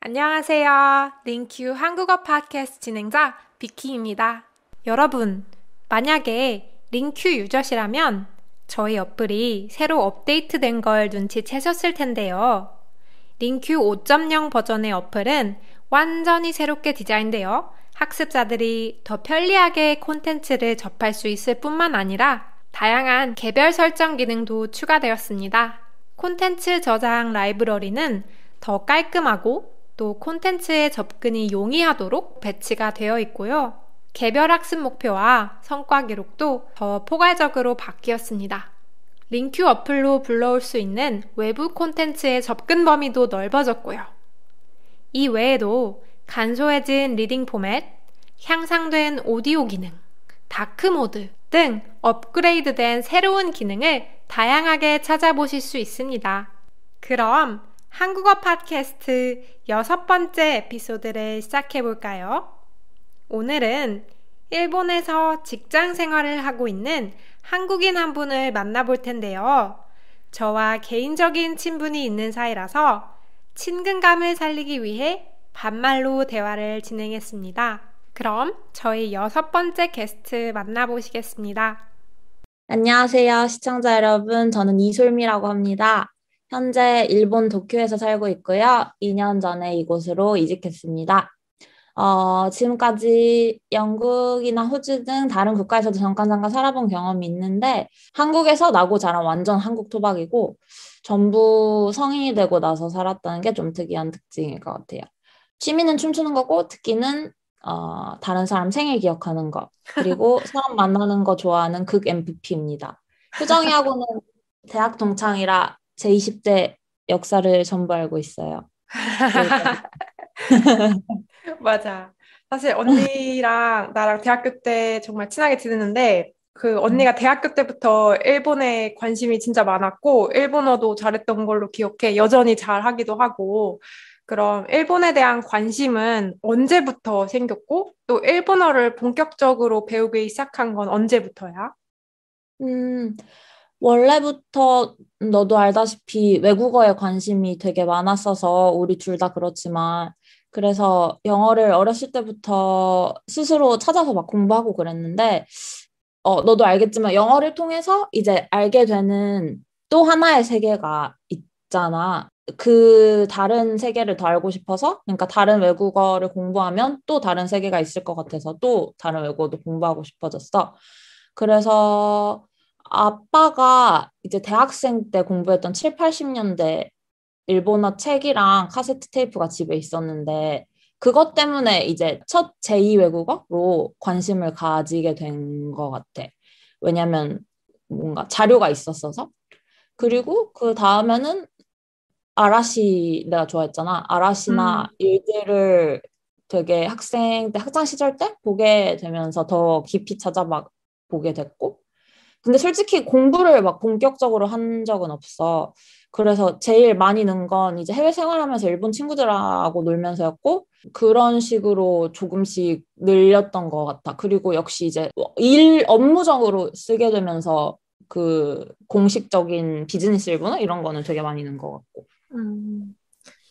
안녕하세요. 링큐 한국어 팟캐스트 진행자 비키입니다. 여러분, 만약에 링큐 유저시라면 저희 어플이 새로 업데이트된 걸 눈치채셨을 텐데요. 링큐 5.0 버전의 어플은 완전히 새롭게 디자인되어 학습자들이 더 편리하게 콘텐츠를 접할 수 있을 뿐만 아니라 다양한 개별 설정 기능도 추가되었습니다. 콘텐츠 저장 라이브러리는 더 깔끔하고 또 콘텐츠의 접근이 용이하도록 배치가 되어 있고요. 개별 학습 목표와 성과 기록도 더 포괄적으로 바뀌었습니다. LingQ 어플로 불러올 수 있는 외부 콘텐츠의 접근 범위도 넓어졌고요. 이 외에도 간소해진 reading 포맷, 향상된 오디오 기능, dark mode 등 업그레이드된 새로운 기능을 다양하게 찾아보실 수 있습니다. 그럼 한국어 팟캐스트 여섯 번째 에피소드를 시작해 볼까요? 오늘은 일본에서 직장 생활을 하고 있는 한국인 한 분을 만나볼 텐데요. 저와 개인적인 친분이 있는 사이라서 친근감을 살리기 위해 반말로 대화를 진행했습니다. 그럼 저희 여섯 번째 게스트 만나보시겠습니다. 안녕하세요, 시청자 여러분. 저는 이솔미라고 합니다. 현재 일본 도쿄에서 살고 있고요. 2년 전에 이곳으로 이직했습니다. 어, 지금까지 영국이나 호주 등 다른 국가에서도 잠깐 잠깐 살아본 경험이 있는데 한국에서 나고 자란 완전 한국 토박이고 전부 성인이 되고 나서 살았다는 게 좀 특이한 특징일 것 같아요. 취미는 춤추는 거고 특기는 어, 다른 사람 생일 기억하는 거 그리고 사람 만나는 거 좋아하는 극 MVP입니다. 효정이하고는 대학 동창이라 제 20대 역사를 전부 알고 있어요. 맞아. 사실 언니랑 나랑 대학교 때 정말 친하게 지냈는데 그 언니가 대학교 때부터 일본에 관심이 진짜 많았고 일본어도 잘했던 걸로 기억해. 여전히 잘하기도 하고. 그럼 일본에 대한 관심은 언제부터 생겼고 또 일본어를 본격적으로 배우기 시작한 건 언제부터야? 음, 원래부터 너도 알다시피 외국어에 관심이 되게 많았어서 우리 둘 다 그렇지만 그래서 영어를 어렸을 때부터 스스로 찾아서 막 공부하고 그랬는데 어, 너도 알겠지만 영어를 통해서 이제 알게 되는 또 하나의 세계가 있잖아. 그 다른 세계를 더 알고 싶어서 그러니까 다른 외국어를 공부하면 또 다른 세계가 있을 것 같아서 또 다른 외국어도 공부하고 싶어졌어. 그래서 아빠가 이제 대학생 때 공부했던 7, 80년대 일본어 책이랑 카세트 테이프가 집에 있었는데 그것 때문에 이제 첫 제2 외국어로 관심을 가지게 된 것 같아. 왜냐면 뭔가 자료가 있었어서. 그리고 그 다음에는 아라시 내가 좋아했잖아. 아라시나 음. 일들을 되게 학생 때 학창 시절 때 보게 되면서 더 깊이 찾아봐 보게 됐고. 근데 솔직히 공부를 막 본격적으로 한 적은 없어. 그래서 제일 많이 는 건 이제 해외 생활하면서 일본 친구들하고 놀면서였고 그런 식으로 조금씩 늘렸던 것 같아. 그리고 역시 이제 일 업무적으로 쓰게 되면서 그 공식적인 비즈니스 일본어 이런 거는 되게 많이 는 것 같고. 음,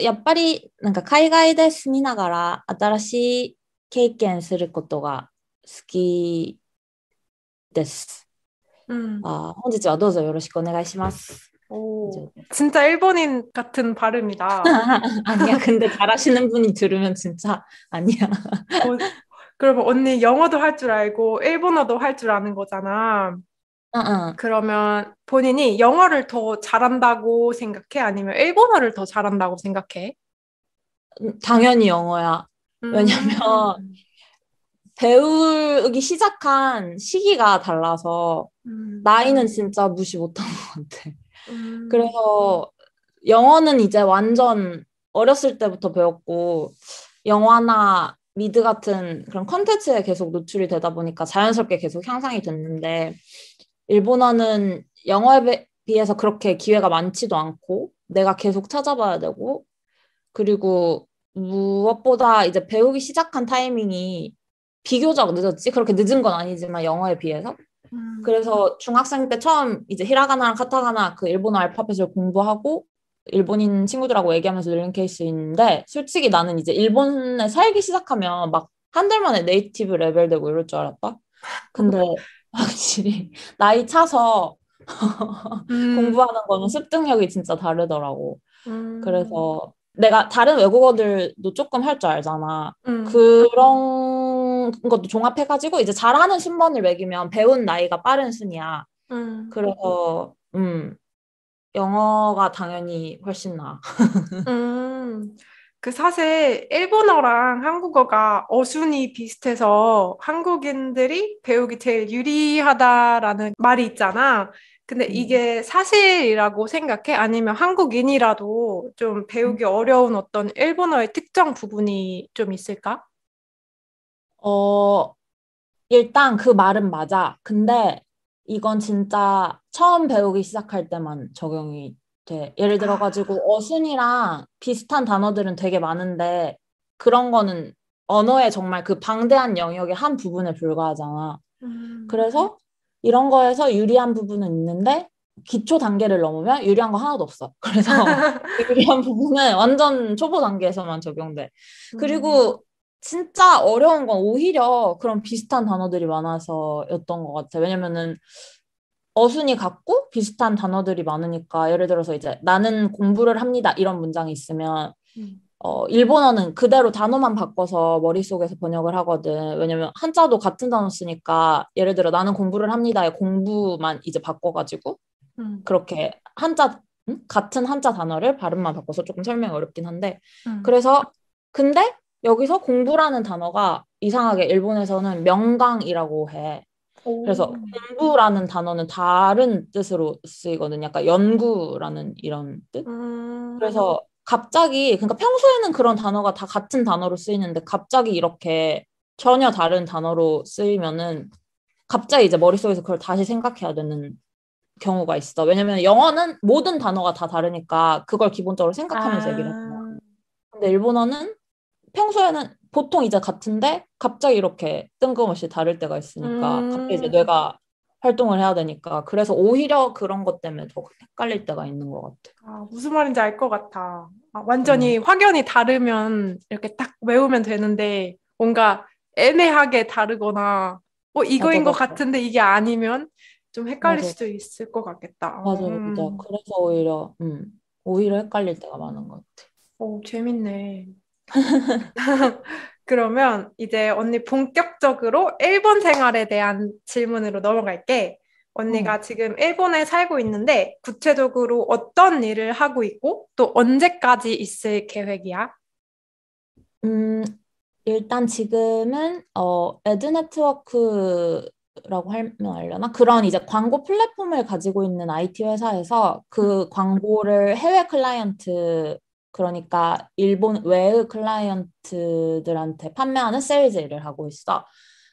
やっぱりなんか海外で住みながら新しい経験することが好きです。うん、あ本日はどうぞよろしくお願いします。오, 진짜 일본인 같은 발음이다. 아니야, 근데 잘하시는 분이 들으면 진짜 아니야. 어, 그러면 언니 영어도 할 줄 알고 일본어도 할 줄 아는 거잖아. 어, 그러면 본인이 영어를 더 잘한다고 생각해? 아니면 일본어를 더 잘한다고 생각해? 음, 당연히 영어야. 음. 왜냐면 배우기 시작한 시기가 달라서 음. 나이는 진짜 무시 못한 것 같아. 음. 그래서 영어는 이제 완전 어렸을 때부터 배웠고 영화나 미드 같은 그런 컨텐츠에 계속 노출이 되다 보니까 자연스럽게 계속 향상이 됐는데 일본어는 영어에 비해서 그렇게 기회가 많지도 않고 내가 계속 찾아봐야 되고 그리고 무엇보다 이제 배우기 시작한 타이밍이 비교적 늦었지 그렇게 늦은 건 아니지만 영어에 비해서 음. 그래서 중학생 때 처음 이제 히라가나랑 카타가나 그 일본어 알파벳을 공부하고 일본인 친구들하고 얘기하면서 늘린 케이스인데 솔직히 나는 이제 일본에 살기 시작하면 막 한 달 만에 native level 되고 이럴 줄 알았다. 근데 확실히 나이 차서 음. 공부하는 거는 습득력이 진짜 다르더라고. 음. 그래서 내가 다른 외국어들도 조금 할 줄 알잖아. 음. 그런 것도 종합해가지고 이제 잘하는 순번을 매기면 배운 나이가 빠른 순이야. 음. 그래서 음 영어가 당연히 훨씬 나아. 음, 그 사실 일본어랑 한국어가 어순이 비슷해서 한국인들이 배우기 제일 유리하다라는 말이 있잖아. 근데 음. 이게 사실이라고 생각해? 아니면 한국인이라도 좀 배우기 음. 어려운 어떤 일본어의 특정 부분이 좀 있을까? 어, 일단 그 말은 맞아. 근데 이건 진짜 처음 배우기 시작할 때만 적용이 돼. 예를 들어가지고 아. 어순이랑 비슷한 단어들은 되게 많은데 그런 거는 언어의 정말 그 방대한 영역의 한 부분에 불과하잖아. 음. 그래서 이런 거에서 유리한 부분은 있는데 기초 단계를 넘으면 유리한 거 하나도 없어. 그래서 유리한 부분은 완전 초보 단계에서만 적용돼. 그리고 음. 진짜 어려운 건 오히려 그런 비슷한 단어들이 많아서였던 것 같아. 왜냐면은 어순이 같고 비슷한 단어들이 많으니까 예를 들어서 이제 나는 공부를 합니다 이런 문장이 있으면 음. 어, 일본어는 그대로 단어만 바꿔서 머릿속에서 번역을 하거든. 왜냐면 한자도 같은 단어 쓰니까 예를 들어 나는 공부를 합니다의 공부만 이제 바꿔가지고 음. 그렇게 한자 응? 같은 한자 단어를 발음만 바꿔서 조금 설명이 어렵긴 한데 음. 그래서 근데 여기서 공부라는 단어가 이상하게 일본에서는 명강이라고 해. 오. 그래서 공부라는 단어는 다른 뜻으로 쓰이거든. 약간 연구라는 이런 뜻. 음. 그래서 갑자기 그러니까 평소에는 그런 단어가 다 같은 단어로 쓰이는데 갑자기 이렇게 전혀 다른 단어로 쓰이면은 갑자기 이제 머릿속에서 그걸 다시 생각해야 되는 경우가 있어. 왜냐면 영어는 모든 단어가 다 다르니까 그걸 기본적으로 생각하면서 아. 얘기를 하잖아. 근데 일본어는 평소에는 보통 이제 같은데 갑자기 이렇게 뜬금없이 다를 때가 있으니까 음. 갑자기 이제 뇌가 활동을 해야 되니까 그래서 오히려 그런 것 때문에 더 헷갈릴 때가 있는 것 같아. 아, 무슨 말인지 알 것 같아. 아, 완전히 음. 확연히 다르면 이렇게 딱 외우면 되는데 뭔가 애매하게 다르거나 뭐 이거인 맞아, 것 맞아. 같은데 이게 아니면 좀 헷갈릴 맞아. 수도 있을 것 같겠다. 맞아, 음. 맞아. 그래서 오히려 음, 오히려 헷갈릴 때가 많은 것 같아. 오, 재밌네. 그러면 이제 언니 본격적으로 일본 생활에 대한 질문으로 넘어갈게. 언니가 음. 지금 일본에 살고 있는데 구체적으로 어떤 일을 하고 있고 또 언제까지 있을 계획이야? 음, 일단 지금은 어, ad network라고 하면 알려나? 그런 이제 광고 플랫폼을 가지고 있는 IT 회사에서 그 음. 광고를 해외 클라이언트 그러니까 일본 외의 클라이언트들한테 판매하는 세일즈 일을 하고 있어.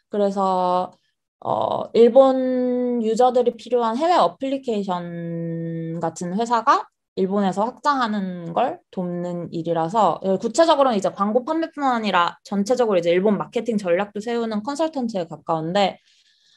그래서 어, 일본 유저들이 필요한 해외 어플리케이션 같은 회사가 일본에서 확장하는 걸 돕는 일이라서 구체적으로는 이제 광고 판매뿐만 아니라 전체적으로 이제 일본 마케팅 전략도 세우는 컨설턴트에 가까운데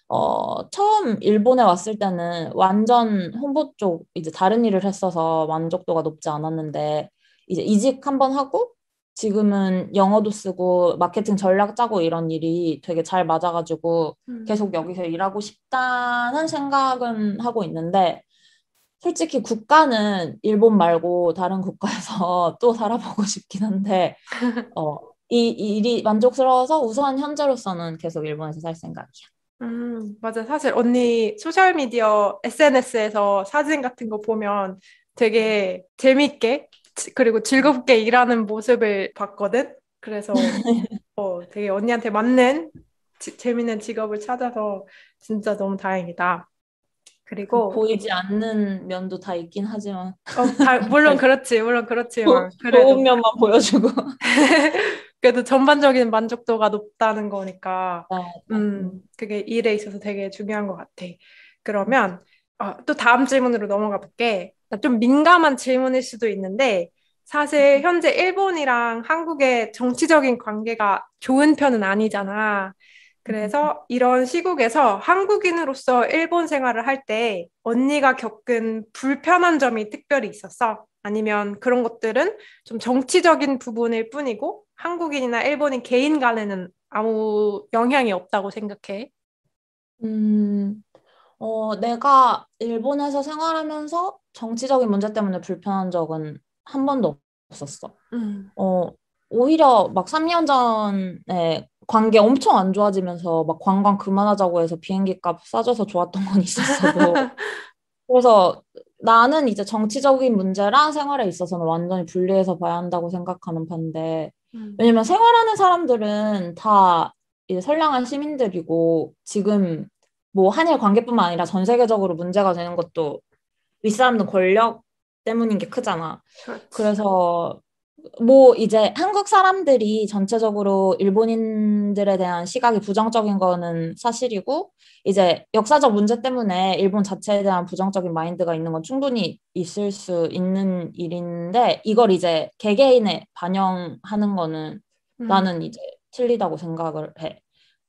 어, 처음 일본에 왔을 때는 완전 홍보 쪽 이제 다른 일을 했어서 만족도가 높지 않았는데 이제 이직 한번 하고 지금은 영어도 쓰고 마케팅 전략 짜고 이런 일이 되게 잘 맞아가지고 음. 계속 여기서 일하고 싶다는 생각은 하고 있는데 솔직히 국가는 일본 말고 다른 국가에서 또 살아보고 싶긴 한데 어, 이, 이 일이 만족스러워서 우선 현재로서는 계속 일본에서 살 생각이야. 음, 맞아. 사실 언니 소셜미디어 SNS에서 사진 같은 거 보면 되게 재밌게 그리고 즐겁게 일하는 모습을 봤거든. 그래서 어, 되게 언니한테 맞는 지, 재밌는 직업을 찾아서 진짜 너무 다행이다. 그리고 보이지 않는 면도 다 있긴 하지만 어, 다, 물론 그렇지, 물론 그렇지만 좋은 면만 보여주고 그래도 전반적인 만족도가 높다는 거니까 아, 음, 그게 일에 있어서 되게 중요한 것 같아. 그러면 어, 또 다음 질문으로 넘어가 볼게. 좀 민감한 질문일 수도 있는데 사실 현재 일본이랑 한국의 정치적인 관계가 좋은 편은 아니잖아. 그래서 이런 시국에서 한국인으로서 일본 생활을 할 때 언니가 겪은 불편한 점이 특별히 있었어? 아니면 그런 것들은 좀 정치적인 부분일 뿐이고 한국인이나 일본인 개인 간에는 아무 영향이 없다고 생각해? 음, 어, 내가 일본에서 생활하면서 정치적인 문제 때문에 불편한 적은 한 번도 없었어. 음. 어, 오히려 막 3년 전에 관계 엄청 안 좋아지면서 막 관광 그만하자고 해서 비행기 값 싸져서 좋았던 건 있었어도 그래서 나는 이제 정치적인 문제랑 생활에 있어서는 완전히 분리해서 봐야 한다고 생각하는 반대. 음. 왜냐면 생활하는 사람들은 다 이제 선량한 시민들이고 지금 뭐 한일 관계뿐만 아니라 전 세계적으로 문제가 되는 것도 윗사람들 권력 때문인 게 크잖아. 그렇지. 그래서 뭐 이제 한국 사람들이 전체적으로 일본인들에 대한 시각이 부정적인 거는 사실이고 이제 역사적 문제 때문에 일본 자체에 대한 부정적인 마인드가 있는 건 충분히 있을 수 있는 일인데 이걸 이제 개개인에 반영하는 거는 음. 나는 이제 틀리다고 생각을 해.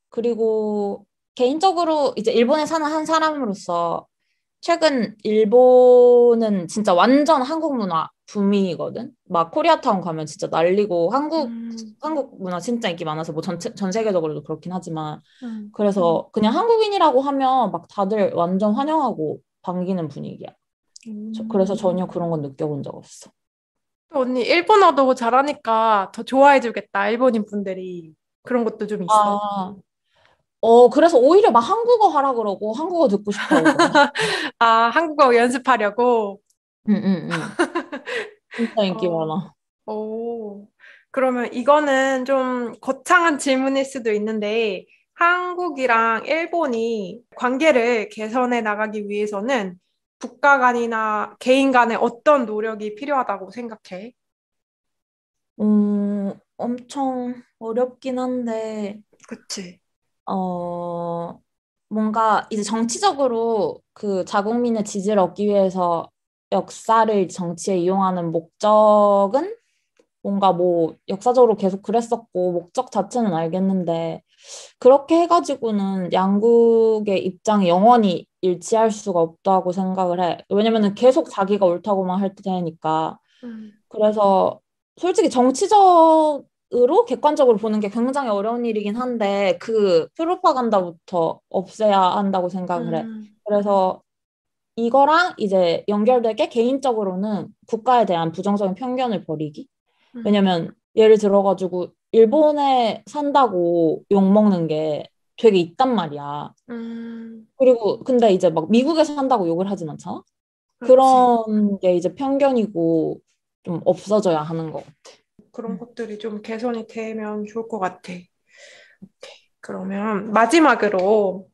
그리고 개인적으로 이제 일본에 사는 한 사람으로서 최근 일본은 진짜 완전 한국 문화 붐이거든. 막 코리아타운 가면 진짜 난리고 한국 음. 한국 문화 진짜 인기 많아서 뭐 전체 전 세계적으로도 그렇긴 하지만 음. 그래서 그냥 한국인이라고 하면 막 다들 완전 환영하고 반기는 분위기야. 저- 그래서 전혀 그런 건 느껴본 적 없어. 또 언니 일본어도 잘하니까 더 좋아해주겠다. 일본인 분들이 그런 것도 좀 있어. 아, 어 그래서 오히려 막 한국어 하라 그러고 한국어 듣고 싶어. 아, 한국어 연습하려고. 응 응 응. 진짜 인기 어. 많아. 오, 그러면 이거는 좀 거창한 질문일 수도 있는데, 한국이랑 일본이 관계를 개선해 나가기 위해서는 국가 간이나 개인 간에 어떤 노력이 필요하다고 생각해? 음, 엄청 어렵긴 한데, 그치. 어, 뭔가 이제 정치적으로 그 자국민의 지지를 얻기 위해서 역사를 정치에 이용하는 목적은 뭔가 뭐 역사적으로 계속 그랬었고, 목적 자체는 알겠는데, 그렇게 해가지고는 양국의 입장이 영원히 일치할 수가 없다고 생각을 해. 왜냐면은 계속 자기가 옳다고만 할 테니까. 음, 그래서 솔직히 정치적 으로 객관적으로 보는 게 굉장히 어려운 일이긴 한데 그 프로파간다부터 없애야 한다고 생각을 해. 음, 그래서 이거랑 이제 연결되게 개인적으로는 국가에 대한 부정적인 편견을 버리기. 음. 왜냐면 예를 들어가지고 일본에 산다고 욕 먹는 게 되게 있단 말이야. 음, 그리고 근데 이제 막 미국에 산다고 욕을 하진 않잖아? 그렇지. 그런 게 이제 편견이고 좀 없어져야 하는 것 같아. 그런 음. 것들이 좀 개선이 되면 좋을 것 같아. 오케이. 그러면 마지막으로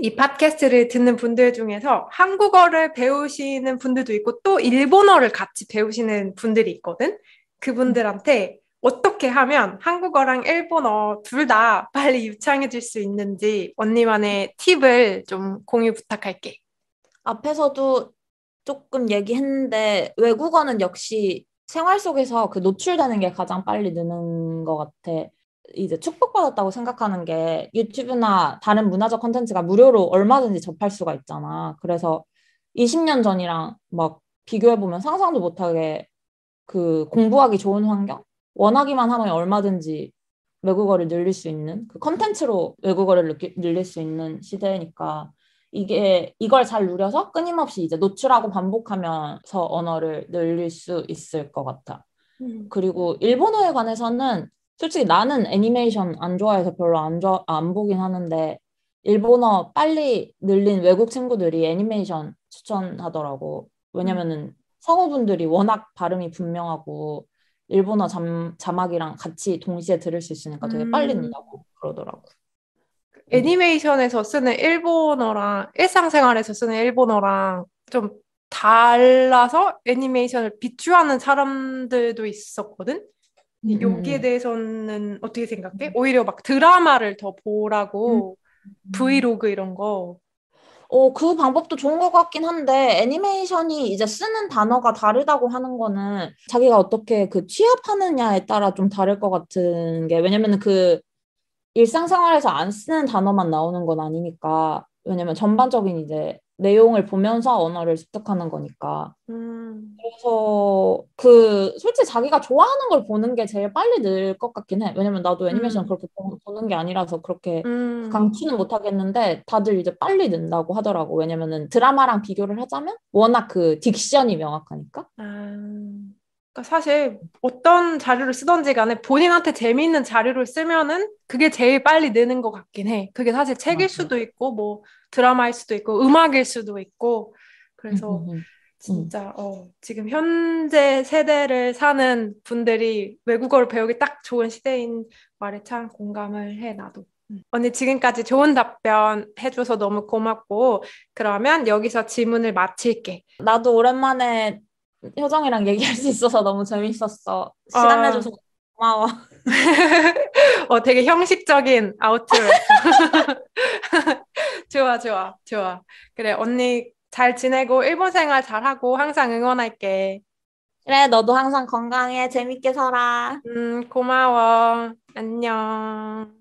이 팟캐스트를 듣는 분들 중에서 한국어를 배우시는 분들도 있고 또 일본어를 같이 배우시는 분들이 있거든. 그분들한테 어떻게 하면 한국어랑 일본어 둘 다 빨리 유창해질 수 있는지 언니만의 팁을 좀 공유 부탁할게. 앞에서도 조금 얘기했는데 외국어는 역시 생활 속에서 그 노출되는 게 가장 빨리 느는 것 같아. 이제 축복받았다고 생각하는 게 유튜브나 다른 문화적 콘텐츠가 무료로 얼마든지 접할 수가 있잖아. 그래서 20년 전이랑 막 비교해보면 상상도 못하게 그 공부하기 좋은 환경? 원하기만 하면 얼마든지 외국어를 늘릴 수 있는 그 컨텐츠로 외국어를 늘릴 수 있는 시대니까 이게 이걸 잘 누려서 끊임없이 이제 노출하고 반복하면서 언어를 늘릴 수 있을 것 같아. 그리고 일본어에 관해서는 솔직히 나는 애니메이션 안 좋아해서 별로 안, 좋아, 안 보긴 하는데 일본어 빨리 늘린 외국 친구들이 애니메이션 추천하더라고. 왜냐면은 성우분들이 워낙 발음이 분명하고 일본어 잠, 자막이랑 같이 동시에 들을 수 있으니까 되게 빨리 음. 는다고 그러더라고. 애니메이션에서 쓰는 일본어랑 일상생활에서 쓰는 일본어랑 좀 달라서 애니메이션을 비추하는 사람들도 있었거든? 음, 여기에 음. 대해서는 어떻게 생각해? 오히려 막 드라마를 더 보라고 브이로그 이런 거. 어, 그 방법도 좋은 것 같긴 한데, 애니메이션이 이제 쓰는 단어가 다르다고 하는 거는 자기가 어떻게 그 취합하느냐에 따라 좀 다를 것 같은 게, 왜냐면은 그 일상생활에서 안 쓰는 단어만 나오는 건 아니니까, 왜냐면 전반적인 이제 내용을 보면서 언어를 습득하는 거니까. 음, 그래서 그 솔직히 자기가 좋아하는 걸 보는 게 제일 빨리 늘 것 같긴 해. 왜냐면 나도 애니메이션 음, 그렇게 보- 보는 게 아니라서 그렇게 음, 강추는 못 하겠는데 다들 이제 빨리 는다고 하더라고. 왜냐면은 드라마랑 비교를 하자면 워낙 그 딕션이 명확하니까. 아, 그러니까 사실 어떤 자료를 쓰던지 간에 본인한테 재미있는 자료를 쓰면은 그게 제일 빨리 느는 것 같긴 해. 그게 사실 책일 맞아. 수도 있고, 뭐 드라마일 수도 있고, 음악일 수도 있고. 응, 그래서 응, 응. 응. 진짜 어, 지금 현재 세대를 사는 분들이 외국어를 배우기 딱 좋은 시대인 말에 참 공감을 해, 나도. 음. 언니 지금까지 좋은 답변 해줘서 너무 고맙고, 그러면 여기서 질문을 마칠게. 나도 오랜만에 효정이랑 얘기할 수 있어서 너무 재밌었어. 시간 아, 내줘서 고마워. 어, 되게 형식적인 아우트로. 좋아, 좋아, 좋아. 그래, 언니 잘 지내고 일본 생활 잘하고 항상 응원할게. 그래, 너도 항상 건강해. 재밌게 살아. 음, 고마워. 안녕.